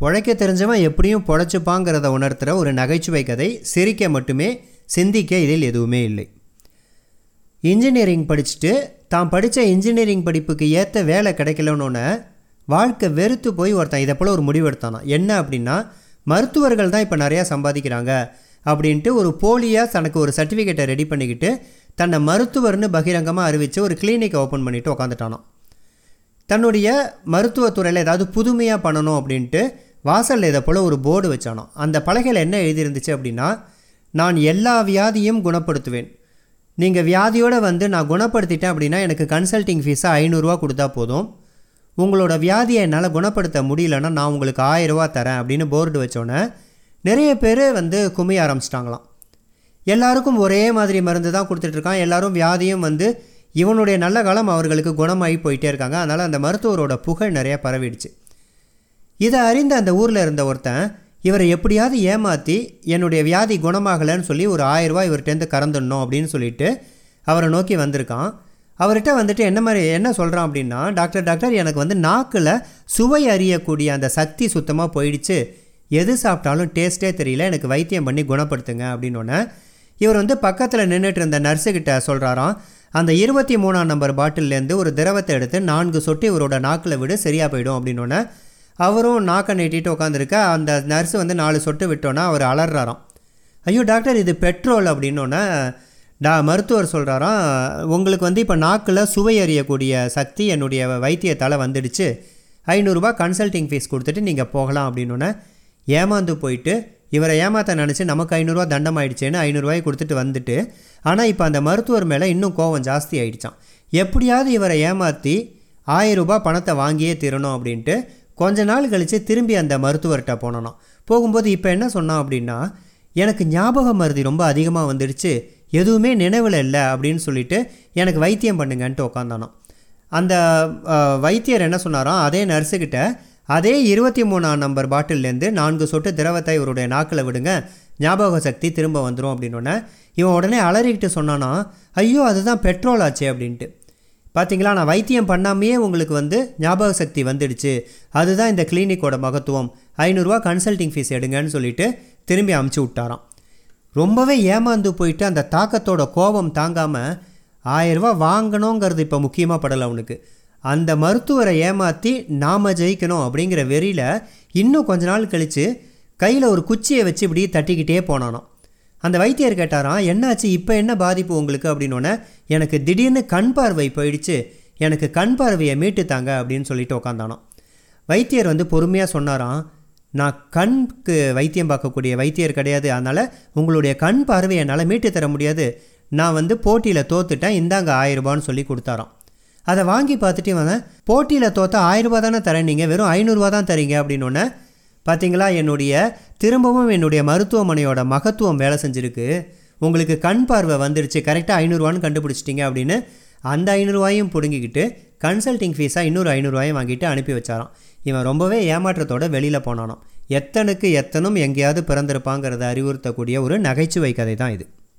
பொழைக்க தெரிஞ்சவன் எப்படியும் பொழைச்சிப்பாங்கிறத உணர்த்துகிற ஒரு நகைச்சுவை கதை சிரிக்க மட்டுமே சிந்திக்க இதில் எதுவுமே இல்லை. இன்ஜினியரிங் படிச்சுட்டு தான் படித்த இன்ஜினியரிங் படிப்புக்கு ஏற்ற வேலை கிடைக்கலன்னொன்னே வாழ்க்கை வெறுத்து போய் ஒருத்தன் இதை போல் ஒரு முடிவெடுத்தானா? என்ன அப்படின்னா மருத்துவர்கள் தான் இப்போ நிறையா சம்பாதிக்கிறாங்க அப்படின்ட்டு ஒரு போலியாக தனக்கு ஒரு சர்டிஃபிகேட்டை ரெடி பண்ணிக்கிட்டு தன்னை மருத்துவர்னு பகிரங்கமாக அறிவித்து ஒரு கிளினிக்கை ஓப்பன் பண்ணிவிட்டு உக்காந்துட்டானான் தன்னுடைய மருத்துவத்துறையில் ஏதாவது புதுமையாக பண்ணணும் அப்படின்ட்டு வாசலில் இதை போல் ஒரு போர்டு வச்சானோ அந்த பலகையில் என்ன எழுதியிருந்துச்சு அப்படின்னா நான் எல்லா வியாதியும் குணப்படுத்துவேன். நீங்கள் வியாதியோடு வந்து நான் குணப்படுத்திட்டேன் அப்படின்னா எனக்கு கன்சல்டிங் ஃபீஸாக ஐநூறுரூவா கொடுத்தா போதும். உங்களோட வியாதியை என்னால் குணப்படுத்த முடியலன்னா நான் உங்களுக்கு ஆயிரரூவா தரேன் அப்படின்னு போர்டு வச்சோன்னே நிறைய பேர் வந்து குமி ஆரம்பிச்சிட்டாங்களாம். எல்லாருக்கும் ஒரே மாதிரி மருந்து தான் கொடுத்துட்ருக்கான் எல்லாரும் வியாதியும் வந்து இவனுடைய நல்ல காலம் அவர்களுக்கு குணமாகி போயிட்டே இருக்காங்க. அதனால் அந்த மருத்துவரோட புகழ் நிறைய பரவிடுச்சு. இதை அறிந்த அந்த ஊரில் இருந்த ஒருத்தன் இவரை எப்படியாவது ஏமாற்றி என்னுடைய வியாதி குணமாகலைன்னு சொல்லி ஒரு ஆயிரரூவா இவர்கிட்டேருந்து கறந்துடணும் அப்படின்னு சொல்லிட்டு அவரை நோக்கி வந்திருக்கான். அவர்கிட்ட வந்துட்டு என்ன மாதிரி என்ன சொல்கிறான் அப்படின்னா டாக்டர் டாக்டர் எனக்கு வந்து நாக்கில் சுவை அறியக்கூடிய அந்த சக்தி சுத்தமாக போயிடுச்சு. எது சாப்பிட்டாலும் டேஸ்ட்டே தெரியல. எனக்கு வைத்தியம் பண்ணி குணப்படுத்துங்க அப்படின்னோடனே இவர் வந்து பக்கத்தில் நின்றுட்டு இருந்த நர்ஸுக்கிட்ட சொல்கிறாராம் அந்த இருபத்தி மூணாம் நம்பர் பாட்டிலேருந்து ஒரு திரவத்தை எடுத்து நான்கு சொட்டு இவரோட நாக்கில் விடு சரியாக போயிடும் அப்படின்னோடனே அவரும் நாக்கை நீட்டிட்டு உட்காந்துருக்க அந்த நர்ஸு வந்து நாலு சொட்டு விட்டோன்னா அவர் அலறாராம் ஐயோ டாக்டர் இது பெட்ரோல் அப்படின்னோடனே டா மருத்துவர் சொல்கிறாராம் உங்களுக்கு வந்து இப்போ நாக்கில் சுவை அறியக்கூடிய சக்தி என்னுடைய வைத்தியத்தால் வந்துடுச்சு. ஐநூறுரூபா கன்சல்டிங் ஃபீஸ் கொடுத்துட்டு நீங்கள் போகலாம் அப்படின்னோடனே ஏமாந்து போயிட்டு இவரை ஏமாற்ற நினச்சி நமக்கு ஐநூறுரூவா தண்டம் ஆயிடுச்சேன்னு ஐநூறுரூவாய் கொடுத்துட்டு வந்துட்டு ஆனால் இப்போ அந்த மருத்துவர் மேலே இன்னும் கோவம் ஜாஸ்தி ஆகிடுச்சான் எப்படியாவது இவரை ஏமாற்றி ஆயிரம் ரூபாய் பணத்தை வாங்கியே தீரணும் அப்படின்ட்டு கொஞ்ச நாள் கழித்து திரும்பி அந்த மருத்துவர்கிட்ட போனோம் போகும்போது இப்போ என்ன சொன்னான் அப்படின்னா எனக்கு ஞாபக மருதி ரொம்ப அதிகமாக வந்துடுச்சு. எதுவுமே நினைவில் இல்லை அப்படின்னு சொல்லிட்டு எனக்கு வைத்தியம் பண்ணுங்கன்ட்டு உக்காந்தானோம். அந்த வைத்தியர் என்ன சொன்னாராம் அதே நர்ஸுக்கிட்ட அதே இருபத்தி மூணாம் நம்பர் பாட்டில்லேருந்து நான்கு சொட்டு திரவத்தை இவருடைய நாக்கில் விடுங்க. ஞாபக சக்தி திரும்ப வந்துடும் அப்படின்னோடனே இவன் உடனே அலறிக்கிட்டு சொன்னானா ஐயோ அதுதான் பெட்ரோல் ஆச்சே அப்படின்ட்டு. பார்த்தீங்களா நான் வைத்தியம் பண்ணாமையே உங்களுக்கு வந்து ஞாபக சக்தி வந்துடுச்சு. அதுதான் இந்த கிளினிக்கோட மகத்துவம். ஐநூறுரூவா கன்சல்டிங் ஃபீஸ் எடுங்கன்னு சொல்லிட்டு திரும்பி அமுச்சு விட்டாராம். ரொம்பவே ஏமாந்து போயிட்டு அந்த தாக்கத்தோட கோபம் தாங்காமல் ஆயிரரூவா வாங்கணுங்கிறது இப்போ முக்கியமாக படலை அவனுக்கு. அந்த மருத்துவரை ஏமாற்றி நாம் ஜெயிக்கணும் அப்படிங்கிற வெறியில் இன்னும் கொஞ்ச நாள் கழித்து கையில் ஒரு குச்சியை வச்சு இப்படி தட்டிக்கிட்டே போனானாம். அந்த வைத்தியர் கேட்டாராம் என்னாச்சு? இப்போ என்ன பாதிப்பு உங்களுக்கு? அப்படின்னோடனே எனக்கு திடீர்னு கண் பார்வை போயிடுச்சு. எனக்கு கண் பார்வையை மீட்டுத்தாங்க அப்படின்னு சொல்லிட்டு உக்காந்தானாம். வைத்தியர் வந்து பொறுமையாக சொன்னாராம் நான் கண்க்கு வைத்தியம் பார்க்கக்கூடிய வைத்தியர் கிடையாது. அதனால் உங்களுடைய கண் பார்வையை என்னால் மீட்டு தர முடியாது. நான் வந்து போட்டியில் தோத்துட்டேன். இந்தாங்க ஆயிரரூபான்னு சொல்லி கொடுத்தாராம். அதை வாங்கி பார்த்துட்டு வந்தேன் போட்டியில் தோற்ற ஆயிரரூபா தானே தரேன். நீங்கள் வெறும் ஐநூறுரூவா தான் தரீங்க அப்படின்னோடனே பார்த்தீங்களா என்னுடைய திரும்பவும் என்னுடைய மருத்துவமனையோட மகத்துவம் வேலை செஞ்சுருக்கு. உங்களுக்கு கண் பார்வை வந்துடுச்சு கரெக்டாக ஐநூறுரூவான்னு கண்டுபிடிச்சிட்டிங்க அப்படின்னு அந்த ஐநூறுரூவாயும் பிடுங்கிக்கிட்டு கன்சல்டிங் ஃபீஸாக இன்னொரு ஐநூறுரூவாயும் வாங்கிட்டு அனுப்பி வச்சாராம். இவன் ரொம்பவே ஏமாற்றத்தோட வெளியில் போனானாம். எத்தனுக்கு எத்தனும் எங்கேயாவது பிறந்திருப்பாங்கிறத அறிவுறுத்தக்கூடிய ஒரு நகைச்சுவை கதை தான் இது.